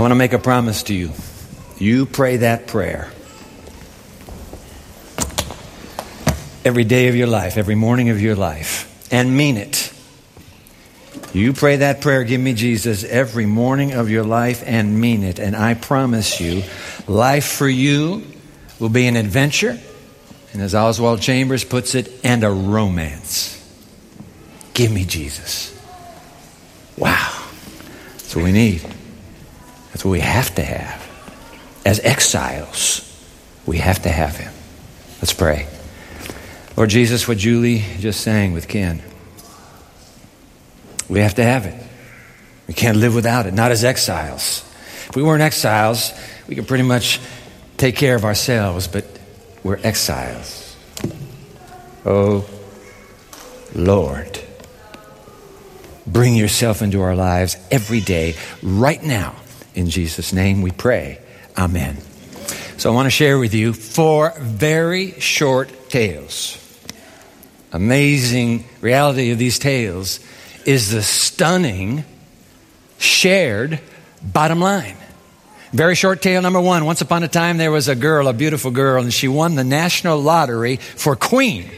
I want to make a promise to you. You pray that prayer every day of your life, every morning of your life, and mean it. You pray that prayer, give me Jesus, every morning of your life and mean it. And I promise you, life for you will be an adventure, and as Oswald Chambers puts it, and a romance. Give me Jesus. Wow. That's what we need. That's what we have to have. As exiles, we have to have Him. Let's pray. Lord Jesus, what Julie just sang with Ken. We have to have it. We can't live without it, not as exiles. If we weren't exiles, we could pretty much take care of ourselves, but we're exiles. Oh, Lord, bring yourself into our lives every day, right now. In Jesus' name we pray. Amen. So I want to share with you four very short tales. Amazing reality of these tales is the stunning, shared bottom line. Very short tale number one. Once upon a time, there was a girl, a beautiful girl, and she won the national lottery for queen.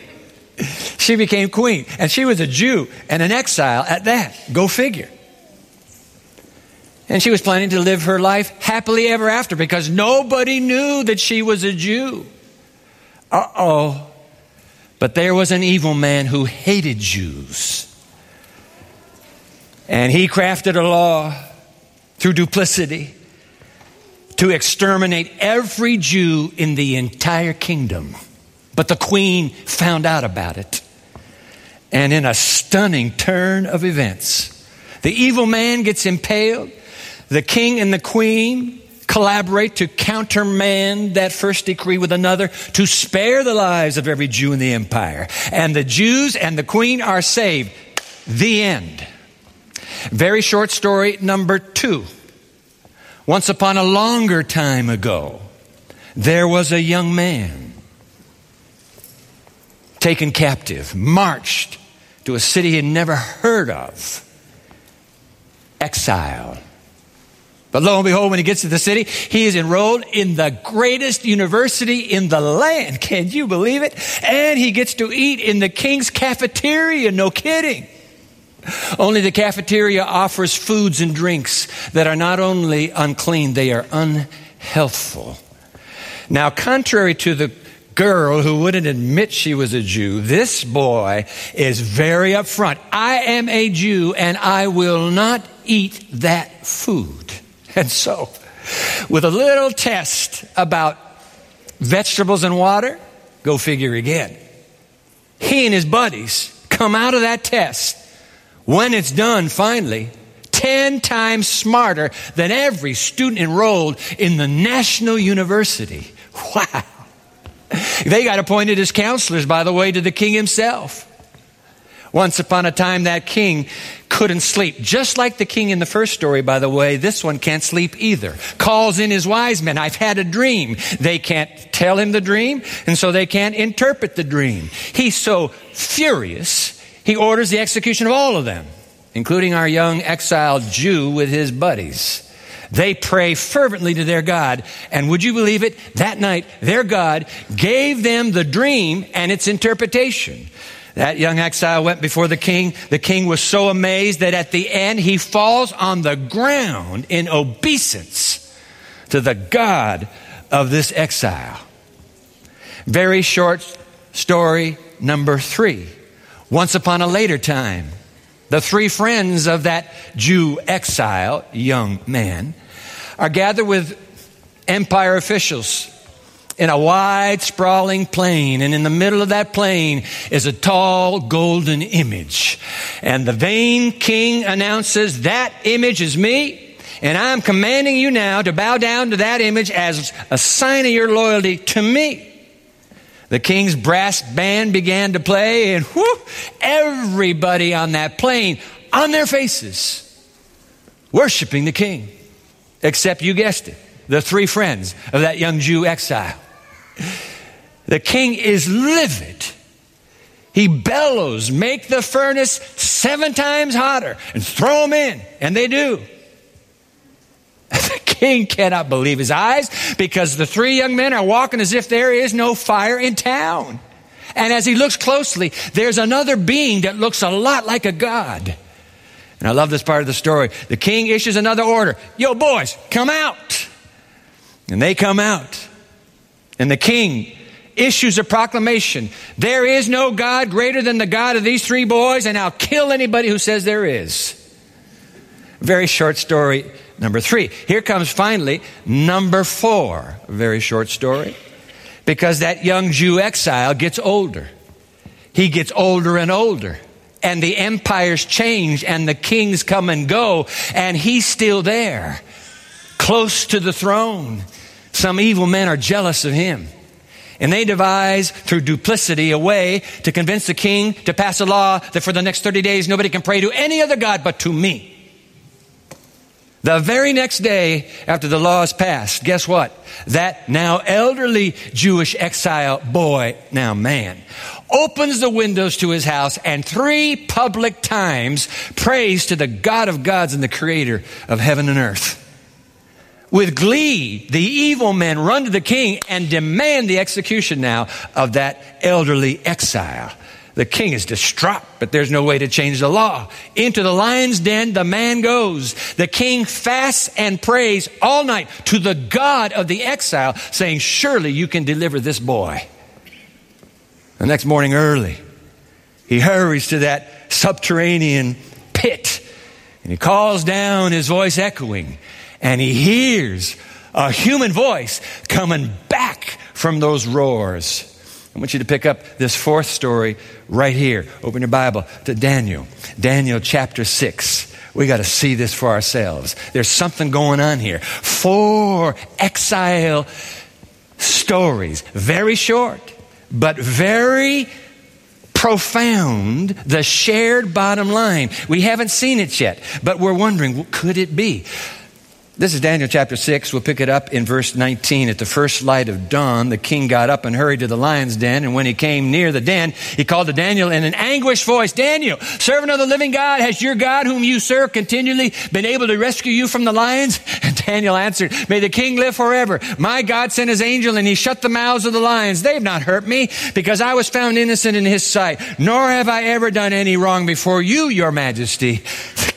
She became queen, and she was a Jew and an exile at that. Go figure. And she was planning to live her life happily ever after because nobody knew that she was a Jew. Uh oh. But there was an evil man who hated Jews. And he crafted a law through duplicity to exterminate every Jew in the entire kingdom. But the queen found out about it. And in a stunning turn of events, the evil man gets impaled. The king and the queen collaborate to countermand that first decree with another to spare the lives of every Jew in the empire. And the Jews and the queen are saved. The end. Very short story number two. Once upon a longer time ago, there was a young man taken captive, marched to a city he had never heard of, exile. But lo and behold, when he gets to the city, he is enrolled in the greatest university in the land. Can you believe it? And he gets to eat in the king's cafeteria. No kidding. Only the cafeteria offers foods and drinks that are not only unclean, they are unhealthful. Now, contrary to the girl who wouldn't admit she was a Jew, this boy is very upfront. I am a Jew and I will not eat that food. And so, with a little test about vegetables and water, go figure again. He and his buddies come out of that test when it's done finally, 10 times smarter than every student enrolled in the National University. Wow. They got appointed as counselors, by the way, to the king himself. Once upon a time, that king couldn't sleep. Just like the king in the first story, by the way, this one can't sleep either. Calls in his wise men. I've had a dream. They can't tell him the dream, and so they can't interpret the dream. He's so furious he orders the execution of all of them, including our young exiled Jew with his buddies. They pray fervently to their God. And would you believe it? That night, their God gave them the dream and its interpretation. That young exile went before the king. The king was so amazed that at the end he falls on the ground in obeisance to the God of this exile. Very short story number three. Once upon a later time, the three friends of that Jew exile, young man, are gathered with empire officials in a wide, sprawling plain. And in the middle of that plain is a tall golden image. And the vain king announces, That image is me. And I'm commanding you now to bow down to that image as a sign of your loyalty to me. The king's brass band began to play, and whoo, everybody on that plain on their faces, worshiping the king. Except you guessed it, the three friends of that young Jew exile. The king is livid. He bellows, make the furnace seven times hotter and throw them in. And they do. The king cannot believe his eyes because the three young men are walking as if there is no fire in town. And as he looks closely, there's another being that looks a lot like a god. And I love this part of the story. The king issues another order Yo, boys, come out. And they come out. And the king issues a proclamation There is no God greater than the God of these three boys, and I'll kill anybody who says there is. Very short story, number three. Here comes finally number four. Very short story. Because that young Jew exile gets older. He gets older and older. And the empires change, and the kings come and go, and he's still there, close to the throne. Some evil men are jealous of him. And they devise through duplicity a way to convince the king to pass a law that for the next 30 days nobody can pray to any other God but to me. The very next day after the law is passed, guess what? That now elderly Jewish exile boy, now man, opens the windows to his house and three public times prays to the God of gods and the creator of heaven and earth. With glee, the evil men run to the king and demand the execution now of that elderly exile. The king is distraught, but there's no way to change the law. Into the lion's den the man goes. The king fasts and prays all night to the God of the exile, saying, Surely you can deliver this boy. The next morning early, he hurries to that subterranean pit and he calls down, his voice echoing, and he hears a human voice coming back from those roars. I want you to pick up this fourth story right here. Open your Bible to Daniel. Daniel chapter 6. We got to see this for ourselves. There's something going on here. Four exile stories. Very short, but very profound, the shared bottom line. We haven't seen it yet, but we're wondering, could it be? This is Daniel chapter 6. We'll pick it up in verse 19. At the first light of dawn, the king got up and hurried to the lion's den. And when he came near the den, he called to Daniel in an anguished voice Daniel, servant of the living God, has your God, whom you serve, continually been able to rescue you from the lions? And Daniel answered, May the king live forever. My God sent his angel and he shut the mouths of the lions. They've not hurt me because I was found innocent in his sight, nor have I ever done any wrong before you, your majesty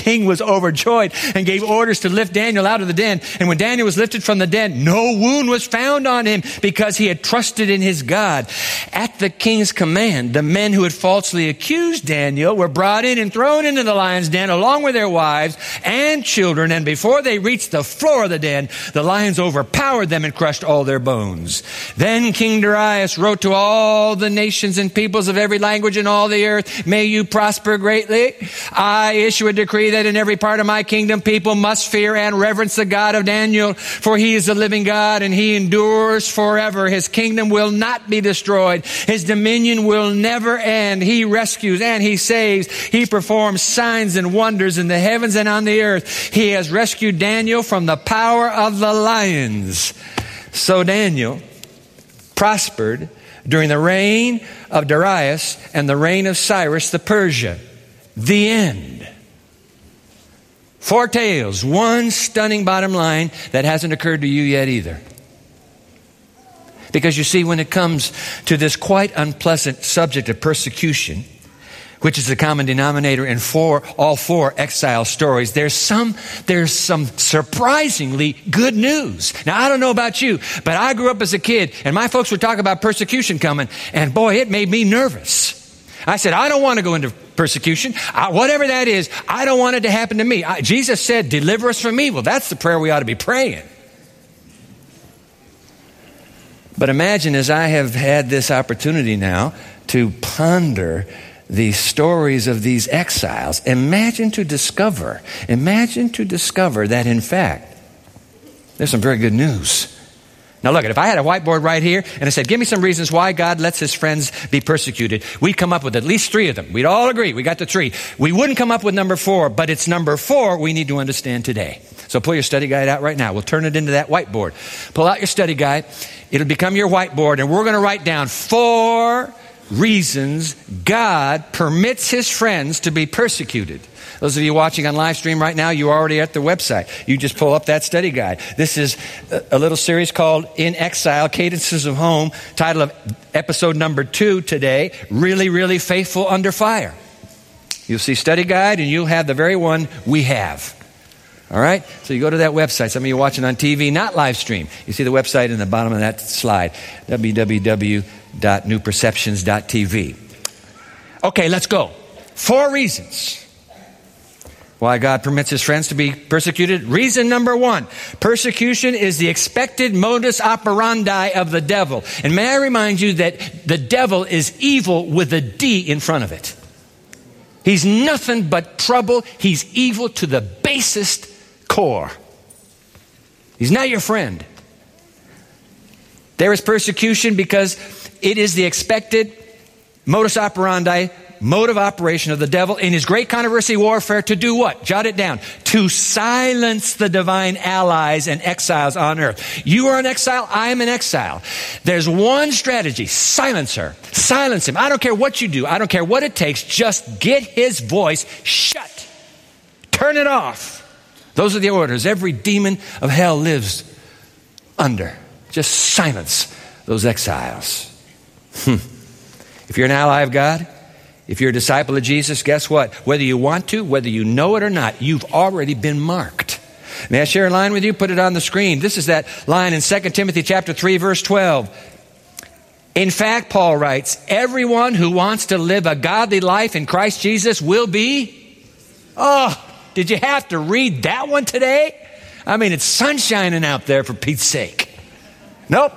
king was overjoyed and gave orders to lift Daniel out of the den. And when Daniel was lifted from the den, no wound was found on him because he had trusted in his God. At the king's command, the men who had falsely accused Daniel were brought in and thrown into the lion's den along with their wives and children. And before they reached the floor of the den, the lions overpowered them and crushed all their bones. Then King Darius wrote to all the nations and peoples of every language in all the earth, May you prosper greatly. I issue a decree that in every part of my kingdom people must fear and reverence the God of Daniel, for he is the living God and he endures forever. His kingdom will not be destroyed. His dominion will never end. He rescues and he saves. He performs signs and wonders in the heavens and on the earth. He has rescued Daniel from the power of the lions. So Daniel prospered during the reign of Darius and the reign of Cyrus the Persian. The end. Four tales, one stunning bottom line that hasn't occurred to you yet either. Because you see, when it comes to this quite unpleasant subject of persecution, which is the common denominator in four, all four exile stories, there's some, there's some surprisingly good news. Now, I don't know about you, but I grew up as a kid and my folks would talk about persecution coming and boy, it made me nervous. I said, I don't want to go into persecution. I, whatever that is, I don't want it to happen to me. I, Jesus said, deliver us from evil. That's the prayer we ought to be praying. But imagine as I have had this opportunity now to ponder the stories of these exiles, imagine to discover, imagine to discover that in fact, there's some very good news. Now, look, if I had a whiteboard right here and I said, give me some reasons why God lets his friends be persecuted, we'd come up with at least three of them. We'd all agree. We got the three. We wouldn't come up with number four, but it's number four we need to understand today. So pull your study guide out right now. We'll turn it into that whiteboard. Pull out your study guide. It'll become your whiteboard, and we're going to write down four reasons God permits his friends to be persecuted. Those of you watching on live stream right now, you're already at the website. You just pull up that study guide. This is a little series called In Exile Cadences of Home, title of episode number two today Really, Really Faithful Under Fire. You'll see study guide and you'll have the very one we have. All right? So you go to that website. Some of you watching on TV, not live stream. You see the website in the bottom of that slide www.newperceptions.tv. Okay, let's go. Four reasons why God permits his friends to be persecuted. Reason number one persecution is the expected modus operandi of the devil. And may I remind you that the devil is evil with a D in front of it. He's nothing but trouble. He's evil to the basest core. He's not your friend. There is persecution because it is the expected modus operandi, mode of operation of the devil in his great controversy warfare to do what? Jot it down. To silence the divine allies and exiles on earth. You are an exile, I am an exile. There's one strategy silence her, silence him. I don't care what you do, I don't care what it takes, just get his voice shut. Turn it off. Those are the orders every demon of hell lives under. Just silence those exiles. Hmm. If you're an ally of God, if you're a disciple of Jesus, guess what? Whether you want to, whether you know it or not, you've already been marked. May I share a line with you? Put it on the screen. This is that line in 2 Timothy chapter 3 verse 12. In fact, Paul writes, everyone who wants to live a godly life in Christ Jesus will be Oh, did you have to read that one today? I mean, it's sunshining out there for Pete's sake. Nope.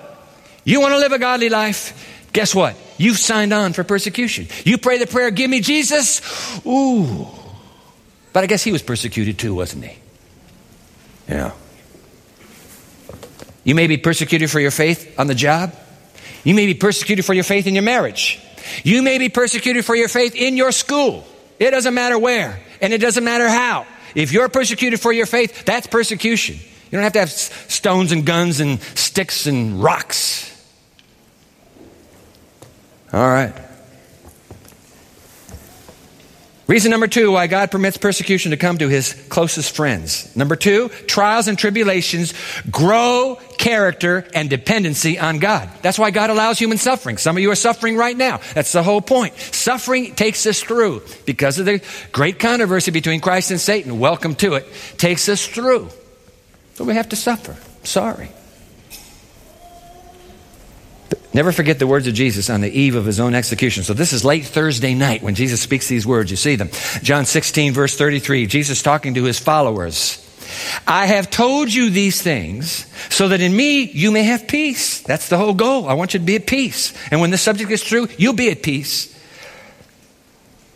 You want to live a godly life? Guess what? You've signed on for persecution. You pray the prayer, give me Jesus. Ooh. But I guess he was persecuted too, wasn't he? Yeah. You may be persecuted for your faith on the job. You may be persecuted for your faith in your marriage. You may be persecuted for your faith in your school. It doesn't matter where, and it doesn't matter how. If you're persecuted for your faith, that's persecution. You don't have to have stones and guns and sticks and rocks. All right. Reason number two why God permits persecution to come to his closest friends. Number two, trials and tribulations grow character and dependency on God. That's why God allows human suffering. Some of you are suffering right now. That's the whole point. Suffering takes us through because of the great controversy between Christ and Satan. Welcome to it. Takes us through. But we have to suffer. Sorry. Never forget the words of Jesus on the eve of his own execution. So this is late Thursday night when Jesus speaks these words. You see them. John 16, verse 33. Jesus talking to his followers. I have told you these things so that in me you may have peace. That's the whole goal. I want you to be at peace. And when this subject is true, you'll be at peace.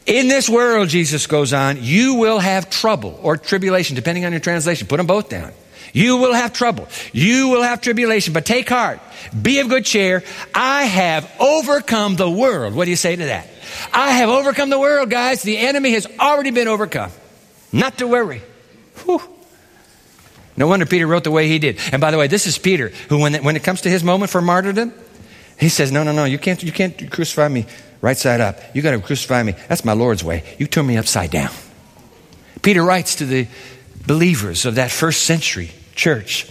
In this world, Jesus goes on, you will have trouble or tribulation, depending on your translation. Put them both down. You will have trouble. You will have tribulation, but take heart. Be of good cheer. I have overcome the world. What do you say to that? I have overcome the world, guys. The enemy has already been overcome. Not to worry. Whew. No wonder Peter wrote the way he did. And by the way, this is Peter, who, when it, when it comes to his moment for martyrdom, he says, No, no, no, you can't, you can't crucify me right side up. You got to crucify me. That's my Lord's way. You turn me upside down. Peter writes to the believers of that first century church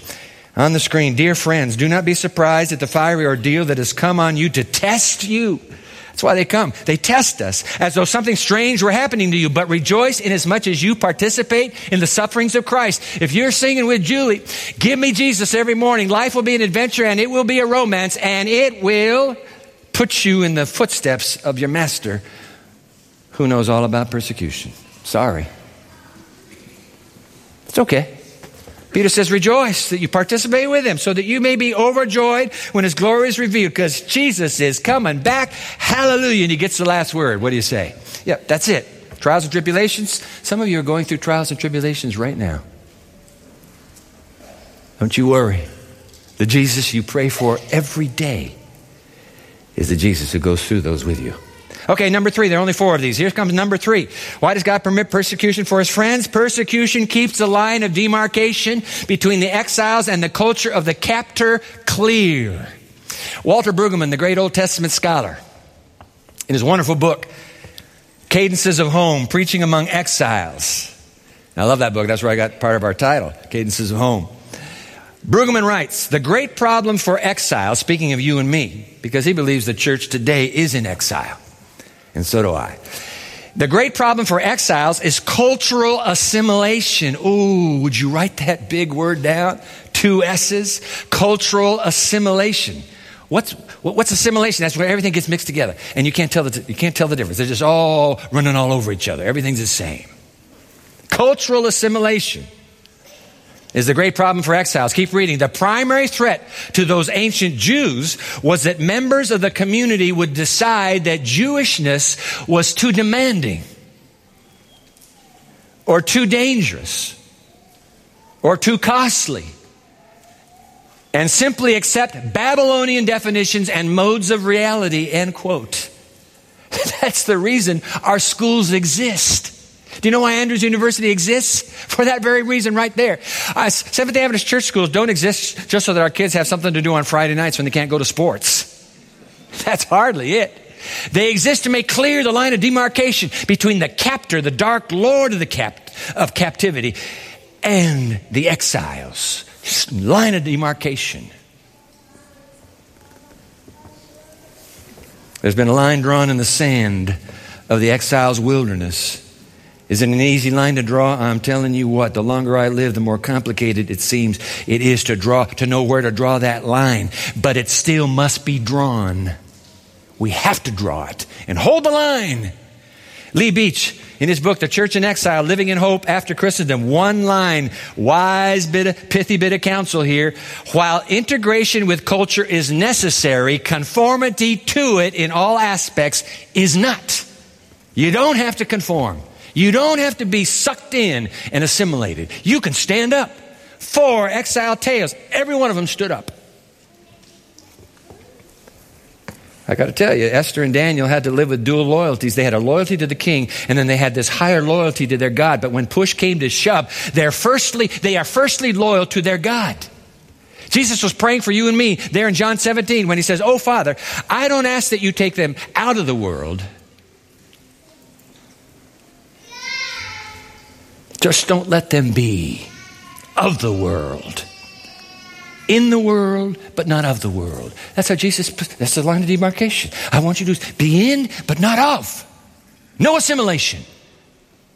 on the screen Dear friends, do not be surprised at the fiery ordeal that has come on you to test you. That's why they come. They test us as though something strange were happening to you, but rejoice inasmuch as you participate in the sufferings of Christ. If you're singing with Julie, give me Jesus every morning, life will be an adventure and it will be a romance and it will put you in the footsteps of your master who knows all about persecution. Sorry. It's okay. Peter says, Rejoice that you participate with him so that you may be overjoyed when his glory is revealed because Jesus is coming back. Hallelujah. And he gets the last word. What do you say? Yep, that's it. Trials and tribulations. Some of you are going through trials and tribulations right now. Don't you worry. The Jesus you pray for every day is the Jesus who goes through those with you. Okay, number three. There are only four of these. Here comes number three. Why does God permit persecution for his friends? Persecution keeps the line of demarcation between the exiles and the culture of the captor clear. Walter Brueggemann, the great Old Testament scholar, in his wonderful book, Cadences of Home, Preaching Among Exiles. I love that book. That's where I got part of our title, Cadences of Home. Brueggemann writes, The great problem for exile, speaking of you and me, because he believes the church today is in exile, and so do I. The great problem for exiles is cultural assimilation. Ooh, would you write that big word down? Two S's. Cultural assimilation. What's, what's assimilation? That's where everything gets mixed together. And you can't tell the, you can't tell the difference. They're just all running all over each other. Everything's the same. Cultural assimilation is the great problem for exiles. Keep reading. The primary threat to those ancient Jews was that members of the community would decide that Jewishness was too demanding or too dangerous or too costly and simply accept Babylonian definitions and modes of reality, end quote. That's the reason our schools exist. Do you know why Andrews University exists? For that very reason, right there. Uh, Seventh day Adventist church schools don't exist just so that our kids have something to do on Friday nights when they can't go to sports. That's hardly it. They exist to make clear the line of demarcation between the captor, the dark lord of the cap- of captivity, and the exiles. Line of demarcation. There's been a line drawn in the sand of the exile's wilderness is it an easy line to draw? I'm telling you what, the longer I live, the more complicated it seems it is to draw, to know where to draw that line. But it still must be drawn. We have to draw it and hold the line. Lee Beach, in his book, The Church in Exile, Living in Hope After Christendom, one line, wise bit of, pithy bit of counsel here. While integration with culture is necessary, conformity to it in all aspects is not. You don't have to conform. You don't have to be sucked in and assimilated. You can stand up. Four exile tales, every one of them stood up. I got to tell you, Esther and Daniel had to live with dual loyalties. They had a loyalty to the king, and then they had this higher loyalty to their God. But when push came to shove, they're firstly, they are firstly loyal to their God. Jesus was praying for you and me there in John 17 when he says, Oh, Father, I don't ask that you take them out of the world, Just don't let them be of the world. In the world, but not of the world. That's how Jesus, that's the line of demarcation. I want you to be in, but not of. No assimilation.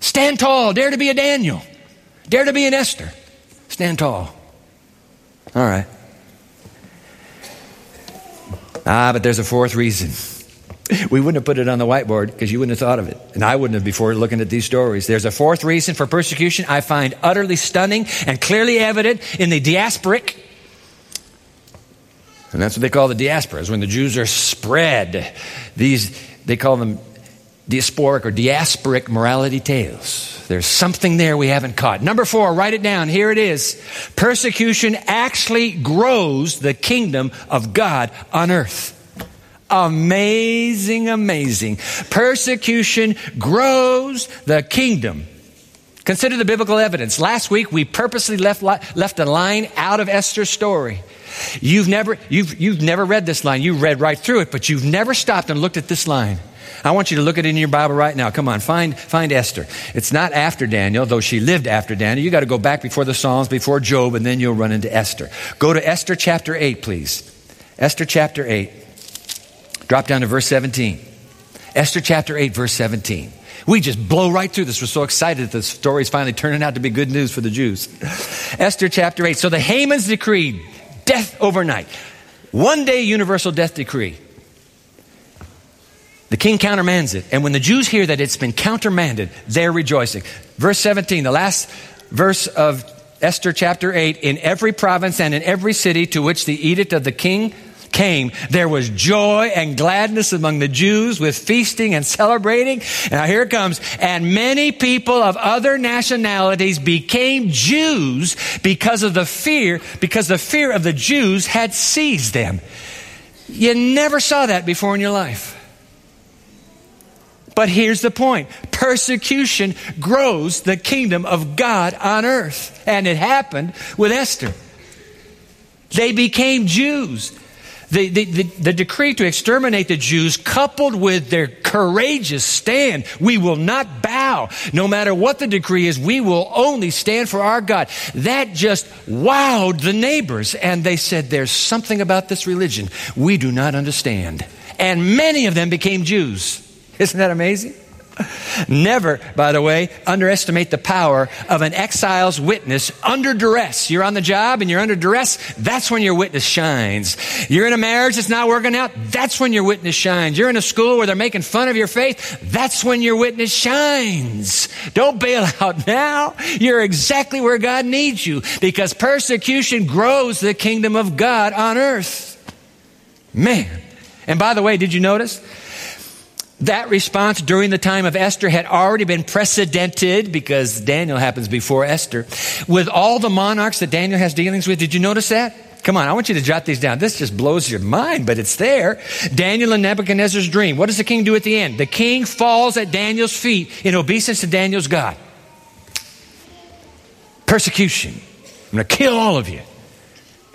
Stand tall. Dare to be a Daniel. Dare to be an Esther. Stand tall. All right. Ah, but there's a fourth reason. We wouldn't have put it on the whiteboard because you wouldn't have thought of it. And I wouldn't have before looking at these stories. There's a fourth reason for persecution I find utterly stunning and clearly evident in the diasporic. And that's what they call the diasporas, when the Jews are spread. These, they call them diasporic or diasporic morality tales. There's something there we haven't caught. Number four, write it down. Here it is. Persecution actually grows the kingdom of God on earth. Amazing, amazing. Persecution grows the kingdom. Consider the biblical evidence. Last week we purposely left, left a line out of Esther's story. You've never, you've, you've never read this line. You read right through it, but you've never stopped and looked at this line. I want you to look at it in your Bible right now. Come on, find, find Esther. It's not after Daniel, though she lived after Daniel. You got to go back before the Psalms, before Job, and then you'll run into Esther. Go to Esther chapter 8, please. Esther chapter 8. Drop down to verse 17. Esther chapter 8, verse 17. We just blow right through this. We're so excited that the story is finally turning out to be good news for the Jews. Esther chapter 8. So the Hamans decreed death overnight. One day universal death decree. The king countermands it. And when the Jews hear that it's been countermanded, they're rejoicing. Verse 17, the last verse of Esther chapter 8. In every province and in every city to which the edict of the king came, there was joy and gladness among the Jews with feasting and celebrating. Now here it comes. And many people of other nationalities became Jews because of the fear, because the fear of the Jews had seized them. You never saw that before in your life. But here's the point persecution grows the kingdom of God on earth. And it happened with Esther. They became Jews. The, the, the, decree to exterminate the Jews, coupled with their courageous stand, we will not bow. No matter what the decree is, we will only stand for our God. That just wowed the neighbors. And they said, There's something about this religion we do not understand. And many of them became Jews. Isn't that amazing? Never, by the way, underestimate the power of an exile's witness under duress. You're on the job and you're under duress, that's when your witness shines. You're in a marriage that's not working out, that's when your witness shines. You're in a school where they're making fun of your faith, that's when your witness shines. Don't bail out now. You're exactly where God needs you because persecution grows the kingdom of God on earth. Man. And by the way, did you notice? That response during the time of Esther had already been precedented because Daniel happens before Esther with all the monarchs that Daniel has dealings with. Did you notice that? Come on, I want you to jot these down. This just blows your mind, but it's there. Daniel and Nebuchadnezzar's dream. What does the king do at the end? The king falls at Daniel's feet in obeisance to Daniel's God. Persecution. I'm going to kill all of you.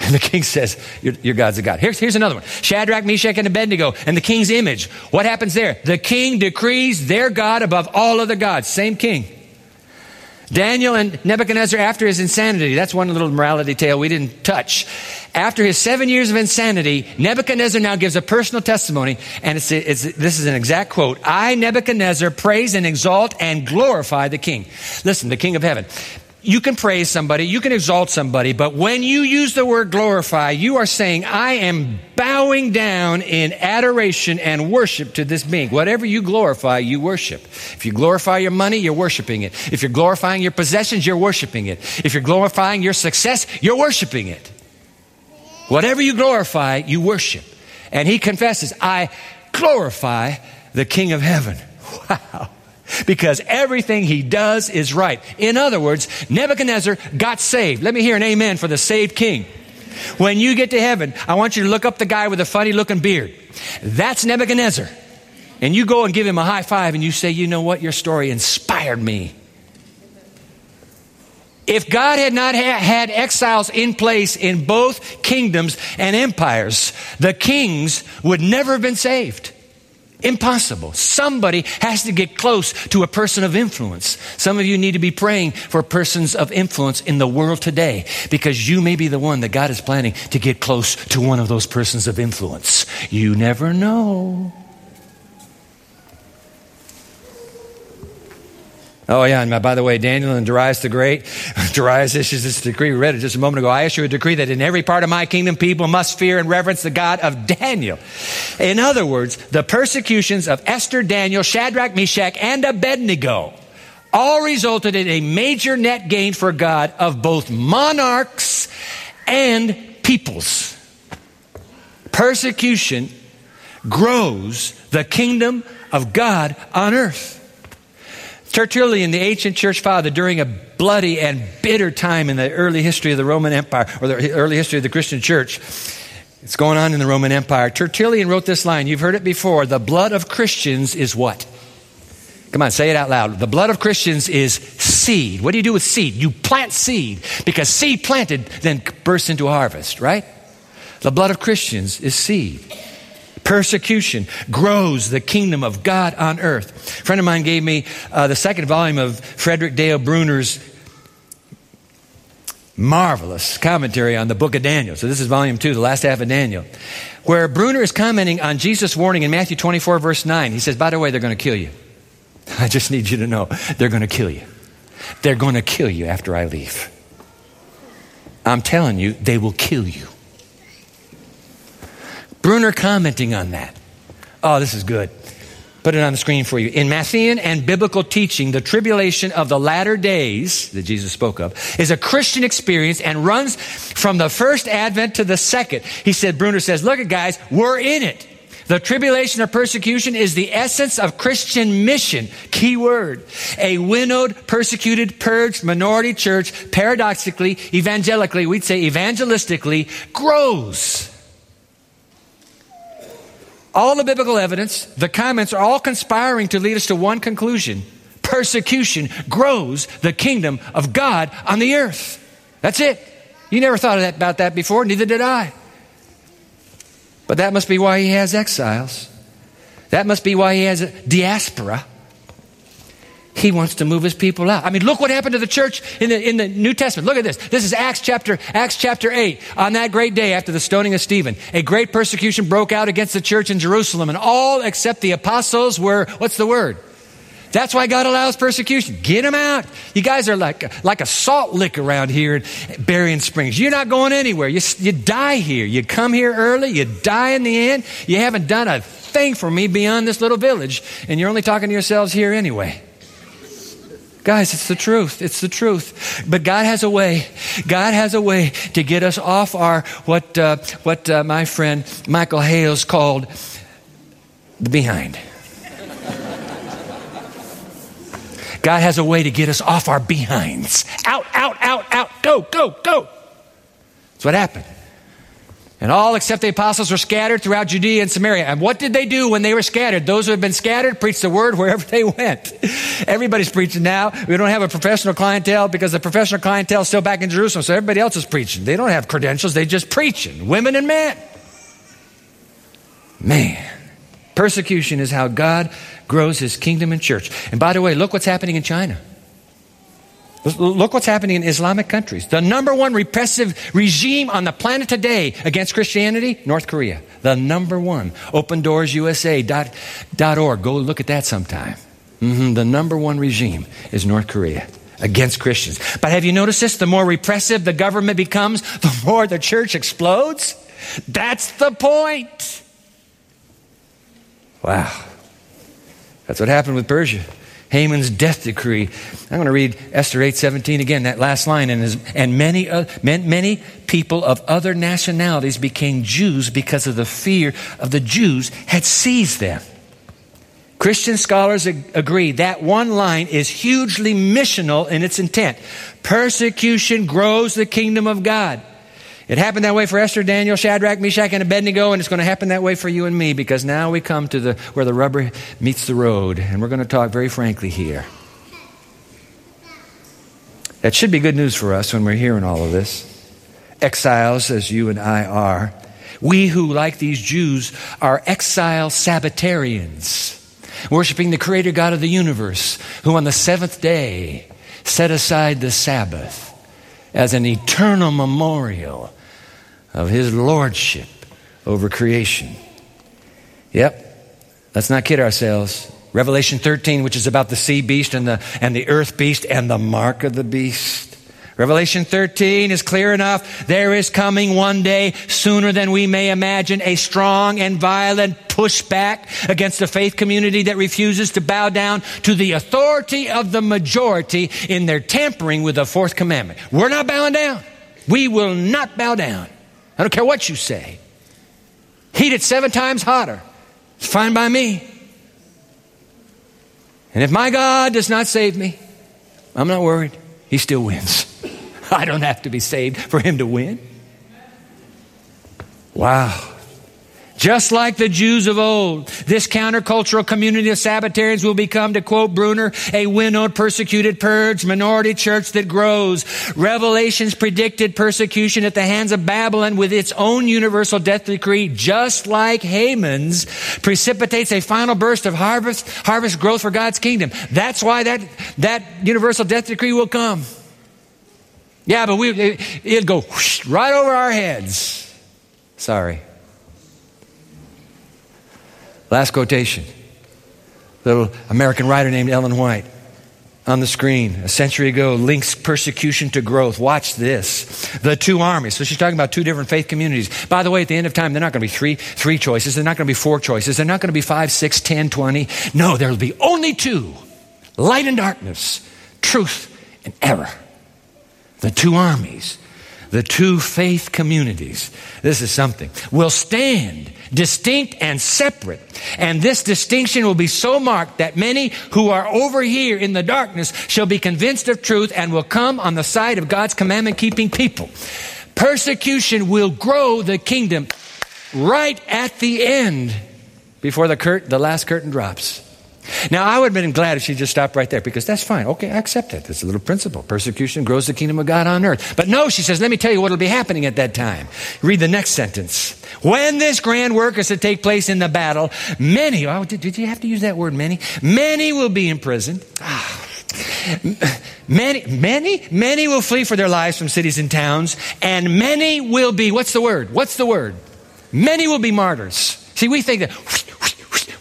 And the king says, your, your, God's a God. Here's, here's another one Shadrach, Meshach, and Abednego, and the king's image. What happens there? The king decrees their God above all other gods. Same king. Daniel and Nebuchadnezzar after his insanity. That's one little morality tale we didn't touch. After his seven years of insanity, Nebuchadnezzar now gives a personal testimony, and it's, it's, this is an exact quote. I, Nebuchadnezzar, praise and exalt and glorify the king. Listen, the king of heaven you can praise somebody, you can exalt somebody, but when you use the word glorify, you are saying, I am bowing down in adoration and worship to this being. Whatever you glorify, you worship. If you glorify your money, you're worshiping it. If you're glorifying your possessions, you're worshiping it. If you're glorifying your success, you're worshiping it. Whatever you glorify, you worship. And he confesses, I glorify the King of heaven. Wow because everything he does is right. In other words, Nebuchadnezzar got saved. Let me hear an amen for the saved king. When you get to heaven, I want you to look up the guy with the funny looking beard. That's Nebuchadnezzar. And you go and give him a high five and you say, You know what? Your story inspired me. If God had not ha- had exiles in place in both kingdoms and empires, the kings would never have been saved. Impossible. Somebody has to get close to a person of influence. Some of you need to be praying for persons of influence in the world today because you may be the one that God is planning to get close to one of those persons of influence. You never know. Oh, yeah, and uh, by the way, Daniel and Darius the Great, Darius issues this decree. We read it just a moment ago. I issue a decree that in every part of my kingdom, people must fear and reverence the God of Daniel. In other words, the persecutions of Esther, Daniel, Shadrach, Meshach, and Abednego all resulted in a major net gain for God of both monarchs and peoples. Persecution grows the kingdom of God on earth. Tertullian, the ancient church father, during a bloody and bitter time in the early history of the Roman Empire, or the early history of the Christian church, it's going on in the Roman Empire. Tertullian wrote this line. You've heard it before. The blood of Christians is what? Come on, say it out loud. The blood of Christians is seed. What do you do with seed? You plant seed because seed planted then bursts into harvest, right? The blood of Christians is seed persecution grows the kingdom of God on earth. A friend of mine gave me uh, the second volume of Frederick Dale Bruner's marvelous commentary on the book of Daniel. So this is volume two, the last half of Daniel, where Bruner is commenting on Jesus' warning in Matthew 24, verse 9. He says, By the way, they're going to kill you. I just need you to know they're going to kill you. They're going to kill you after I leave. I'm telling you, they will kill you. Bruner commenting on that. Oh, this is good. Put it on the screen for you. In Matthean and biblical teaching, the tribulation of the latter days that Jesus spoke of is a Christian experience and runs from the first advent to the second. He said, Bruner says, look at guys, we're in it. The tribulation or persecution is the essence of Christian mission. Key word. A winnowed, persecuted, purged minority church, paradoxically, evangelically, we'd say evangelistically, grows. All the biblical evidence, the comments are all conspiring to lead us to one conclusion persecution grows the kingdom of God on the earth. That's it. You never thought that, about that before, neither did I. But that must be why he has exiles. That must be why he has a diaspora. He wants to move his people out. I mean, look what happened to the church in the, in the New Testament. Look at this. This is Acts chapter, Acts chapter 8. On that great day after the stoning of Stephen, a great persecution broke out against the church in Jerusalem, and all except the apostles were, what's the word? That's why God allows persecution. Get them out. You guys are like, like a salt lick around here in Berrien Springs. You're not going anywhere. You, you die here. You come here early. You die in the end. You haven't done a thing for me beyond this little village. And you're only talking to yourselves here anyway. Guys, it's the truth. It's the truth. But God has a way. God has a way to get us off our, what, uh, what uh, my friend Michael Hales called the behind. God has a way to get us off our behinds. Out, out, out, out. Go, go, go. That's what happened. And all except the apostles were scattered throughout Judea and Samaria. And what did they do when they were scattered? Those who have been scattered preached the word wherever they went. Everybody's preaching now. We don't have a professional clientele because the professional clientele is still back in Jerusalem, so everybody else is preaching. They don't have credentials, they just preaching. Women and men. Man. Persecution is how God grows his kingdom and church. And by the way, look what's happening in China. Look what's happening in Islamic countries. The number one repressive regime on the planet today against Christianity, North Korea. The number one. OpenDoorsUSA.org. Go look at that sometime. Mm-hmm. The number one regime is North Korea against Christians. But have you noticed this? The more repressive the government becomes, the more the church explodes. That's the point. Wow. That's what happened with Persia. Haman's death decree. I'm going to read Esther 8:17 again, that last line. And, his, and many, uh, many people of other nationalities became Jews because of the fear of the Jews had seized them. Christian scholars ag- agree that one line is hugely missional in its intent. Persecution grows the kingdom of God. It happened that way for Esther, Daniel, Shadrach, Meshach, and Abednego, and it's going to happen that way for you and me because now we come to the where the rubber meets the road, and we're going to talk very frankly here. That should be good news for us when we're hearing all of this. Exiles, as you and I are, we who, like these Jews, are exile Sabbatarians, worshiping the Creator God of the universe, who on the seventh day set aside the Sabbath as an eternal memorial of his lordship over creation. Yep, let's not kid ourselves. Revelation 13, which is about the sea beast and the, and the earth beast and the mark of the beast. Revelation 13 is clear enough. There is coming one day, sooner than we may imagine, a strong and violent pushback against the faith community that refuses to bow down to the authority of the majority in their tampering with the fourth commandment. We're not bowing down. We will not bow down. I don't care what you say. Heat it seven times hotter. It's fine by me. And if my God does not save me, I'm not worried. He still wins. I don't have to be saved for him to win. Wow. Just like the Jews of old, this countercultural community of Sabbatarians will become, to quote Bruner, a winnowed, persecuted, purged minority church that grows. Revelations predicted persecution at the hands of Babylon with its own universal death decree, just like Haman's, precipitates a final burst of harvest, harvest growth for God's kingdom. That's why that, that universal death decree will come. Yeah, but we, it, it'll go whoosh, right over our heads. Sorry. Last quotation. Little American writer named Ellen White on the screen a century ago links persecution to growth. Watch this. The two armies. So she's talking about two different faith communities. By the way, at the end of time, they're not going to be three, three choices. They're not going to be four choices. They're not going to be five, six, ten, twenty. No, there'll be only two. Light and darkness. Truth and error. The two armies the two faith communities, this is something, will stand distinct and separate. And this distinction will be so marked that many who are over here in the darkness shall be convinced of truth and will come on the side of God's commandment keeping people. Persecution will grow the kingdom right at the end before the, curt- the last curtain drops. Now, I would have been glad if she just stopped right there because that's fine. Okay, I accept that. That's a little principle. Persecution grows the kingdom of God on earth. But no, she says, let me tell you what will be happening at that time. Read the next sentence. When this grand work is to take place in the battle, many, oh, did, did you have to use that word, many? Many will be imprisoned. Ah. Many, many, many will flee for their lives from cities and towns, and many will be, what's the word? What's the word? Many will be martyrs. See, we think that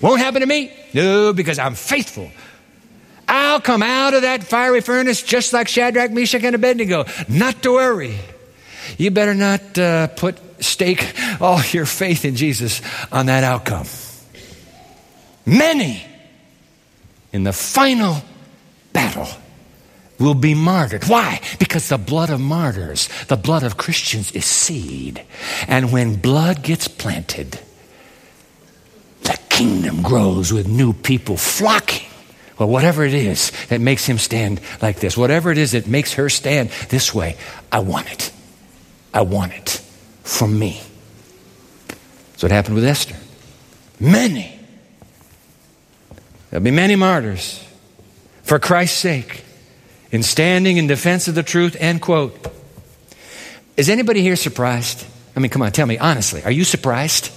won't happen to me. No, because I'm faithful. I'll come out of that fiery furnace just like Shadrach, Meshach, and Abednego. Not to worry. You better not uh, put stake all your faith in Jesus on that outcome. Many in the final battle will be martyred. Why? Because the blood of martyrs, the blood of Christians is seed. And when blood gets planted, the kingdom grows with new people flocking. Well, whatever it is that makes him stand like this, whatever it is that makes her stand this way, I want it. I want it for me. That's what happened with Esther. Many. There'll be many martyrs for Christ's sake in standing in defense of the truth, end quote. Is anybody here surprised? I mean, come on, tell me honestly, are you surprised?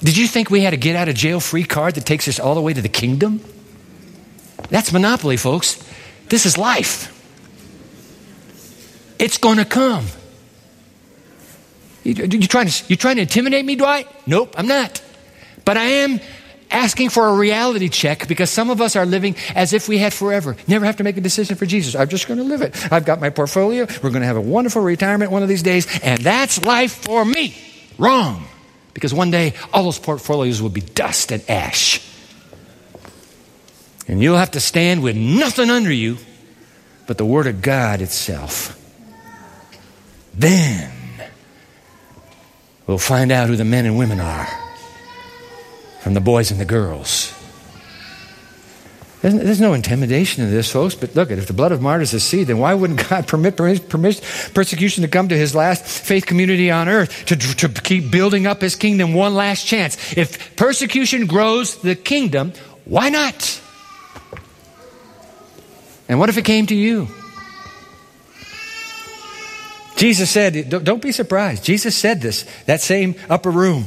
Did you think we had a get out of jail free card that takes us all the way to the kingdom? That's monopoly, folks. This is life. It's going to come. You, you, trying to, you trying to intimidate me, Dwight? Nope, I'm not. But I am asking for a reality check because some of us are living as if we had forever. Never have to make a decision for Jesus. I'm just going to live it. I've got my portfolio. We're going to have a wonderful retirement one of these days, and that's life for me. Wrong. Because one day, all those portfolios will be dust and ash. And you'll have to stand with nothing under you but the Word of God itself. Then we'll find out who the men and women are from the boys and the girls. There's no intimidation in this, folks, but look, if the blood of martyrs is seed, then why wouldn't God permit, permit persecution to come to his last faith community on earth to, to keep building up his kingdom one last chance? If persecution grows the kingdom, why not? And what if it came to you? Jesus said, don't be surprised. Jesus said this, that same upper room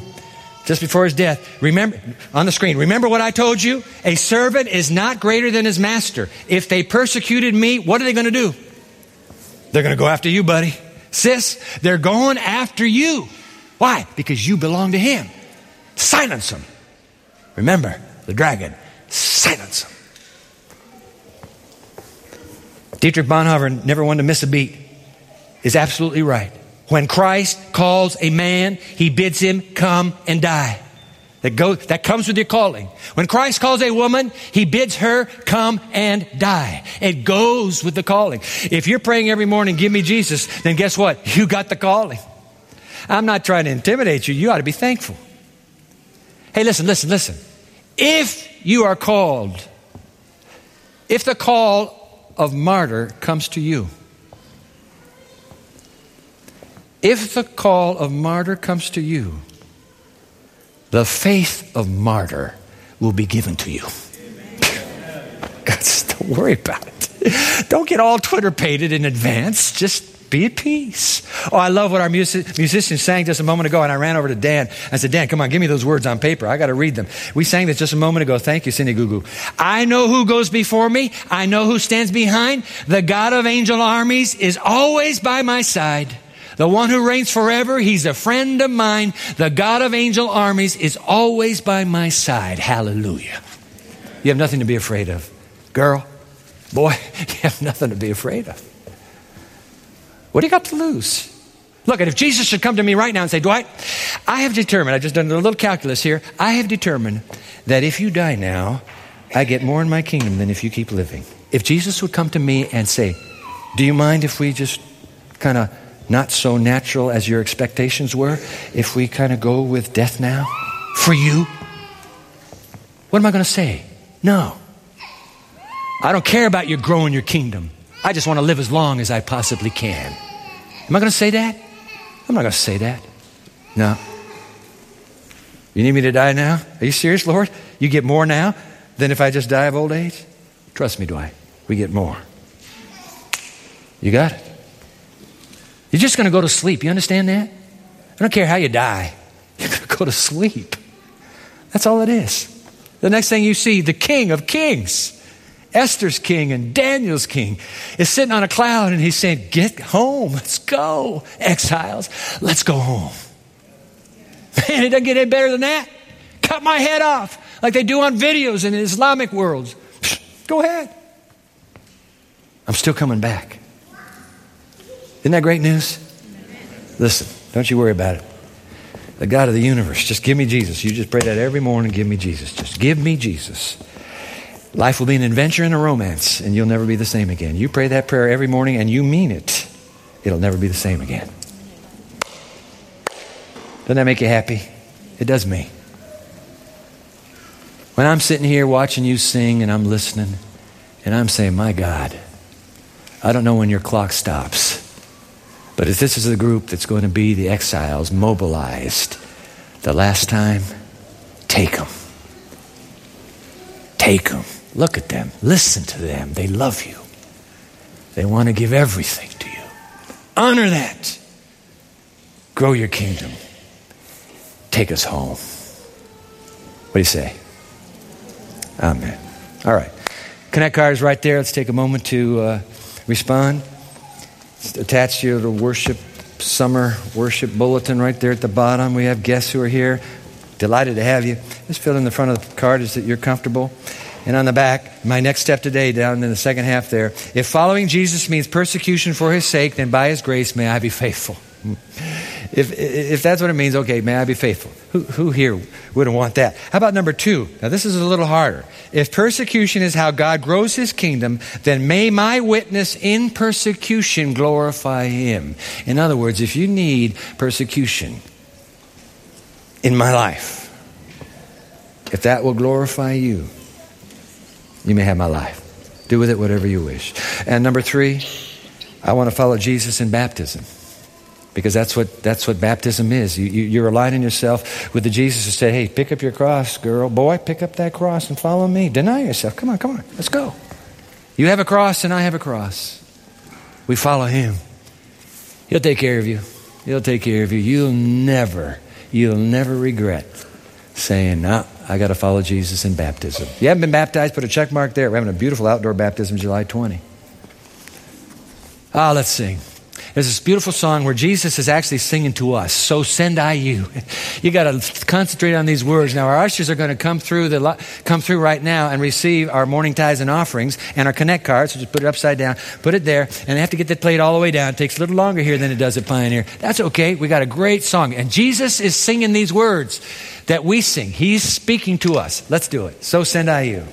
just before his death. Remember, on the screen, remember what I told you? A servant is not greater than his master. If they persecuted me, what are they going to do? They're going to go after you, buddy. Sis, they're going after you. Why? Because you belong to him. Silence them. Remember, the dragon, silence them. Dietrich Bonhoeffer never wanted to miss a beat. Is absolutely right. When Christ calls a man, he bids him come and die. That, go, that comes with your calling. When Christ calls a woman, he bids her come and die. It goes with the calling. If you're praying every morning, give me Jesus, then guess what? You got the calling. I'm not trying to intimidate you. You ought to be thankful. Hey, listen, listen, listen. If you are called, if the call of martyr comes to you, if the call of martyr comes to you, the faith of martyr will be given to you. Don't worry about it. Don't get all Twitter pated in advance. Just be at peace. Oh, I love what our music, musicians sang just a moment ago, and I ran over to Dan. I said, Dan, come on, give me those words on paper. I got to read them. We sang this just a moment ago. Thank you, Cindy Gugu. I know who goes before me. I know who stands behind. The God of angel armies is always by my side. The one who reigns forever, he's a friend of mine. The God of angel armies is always by my side. Hallelujah. You have nothing to be afraid of. Girl, boy, you have nothing to be afraid of. What do you got to lose? Look, and if Jesus should come to me right now and say, Dwight, I have determined, I've just done a little calculus here, I have determined that if you die now, I get more in my kingdom than if you keep living. If Jesus would come to me and say, Do you mind if we just kind of not so natural as your expectations were, if we kind of go with death now for you? What am I going to say? No. I don't care about you growing your kingdom. I just want to live as long as I possibly can. Am I going to say that? I'm not going to say that. No. You need me to die now? Are you serious, Lord? You get more now than if I just die of old age? Trust me, Dwight, we get more. You got it? You're just going to go to sleep. You understand that? I don't care how you die. You're going to go to sleep. That's all it is. The next thing you see, the King of Kings, Esther's king and Daniel's king, is sitting on a cloud and he's saying, Get home. Let's go. Exiles, let's go home. Man, it doesn't get any better than that. Cut my head off like they do on videos in Islamic worlds. Go ahead. I'm still coming back. Isn't that great news? Listen, don't you worry about it. The God of the universe, just give me Jesus. You just pray that every morning, give me Jesus. Just give me Jesus. Life will be an adventure and a romance, and you'll never be the same again. You pray that prayer every morning and you mean it. It'll never be the same again. Doesn't that make you happy? It does me. When I'm sitting here watching you sing and I'm listening and I'm saying, My God, I don't know when your clock stops. But if this is the group that's going to be the exiles mobilized the last time, take them. Take them. Look at them. Listen to them. They love you. They want to give everything to you. Honor that. Grow your kingdom. Take us home. What do you say? Amen. All right. Connect card is right there. Let's take a moment to uh, respond. It's attached to the worship summer worship bulletin right there at the bottom. We have guests who are here. Delighted to have you. Just fill in the front of the card is that you're comfortable. And on the back, my next step today, down in the second half there. If following Jesus means persecution for his sake, then by his grace may I be faithful. If, if that's what it means, okay, may I be faithful. Who, who here wouldn't want that? How about number two? Now, this is a little harder. If persecution is how God grows his kingdom, then may my witness in persecution glorify him. In other words, if you need persecution in my life, if that will glorify you, you may have my life. Do with it whatever you wish. And number three, I want to follow Jesus in baptism because that's what, that's what baptism is. You, you, you're aligning yourself with the Jesus who said, hey, pick up your cross, girl, boy, pick up that cross and follow me. Deny yourself. Come on, come on, let's go. You have a cross and I have a cross. We follow him. He'll take care of you. He'll take care of you. You'll never, you'll never regret saying, no, I got to follow Jesus in baptism. You haven't been baptized, put a check mark there. We're having a beautiful outdoor baptism July 20. Ah, let's sing. There's this beautiful song where Jesus is actually singing to us. So send I you. You got to concentrate on these words. Now our ushers are going to come through the come through right now and receive our morning tithes and offerings and our connect cards. So just put it upside down, put it there, and they have to get that plate all the way down. It takes a little longer here than it does at Pioneer. That's okay. We got a great song, and Jesus is singing these words that we sing. He's speaking to us. Let's do it. So send I you.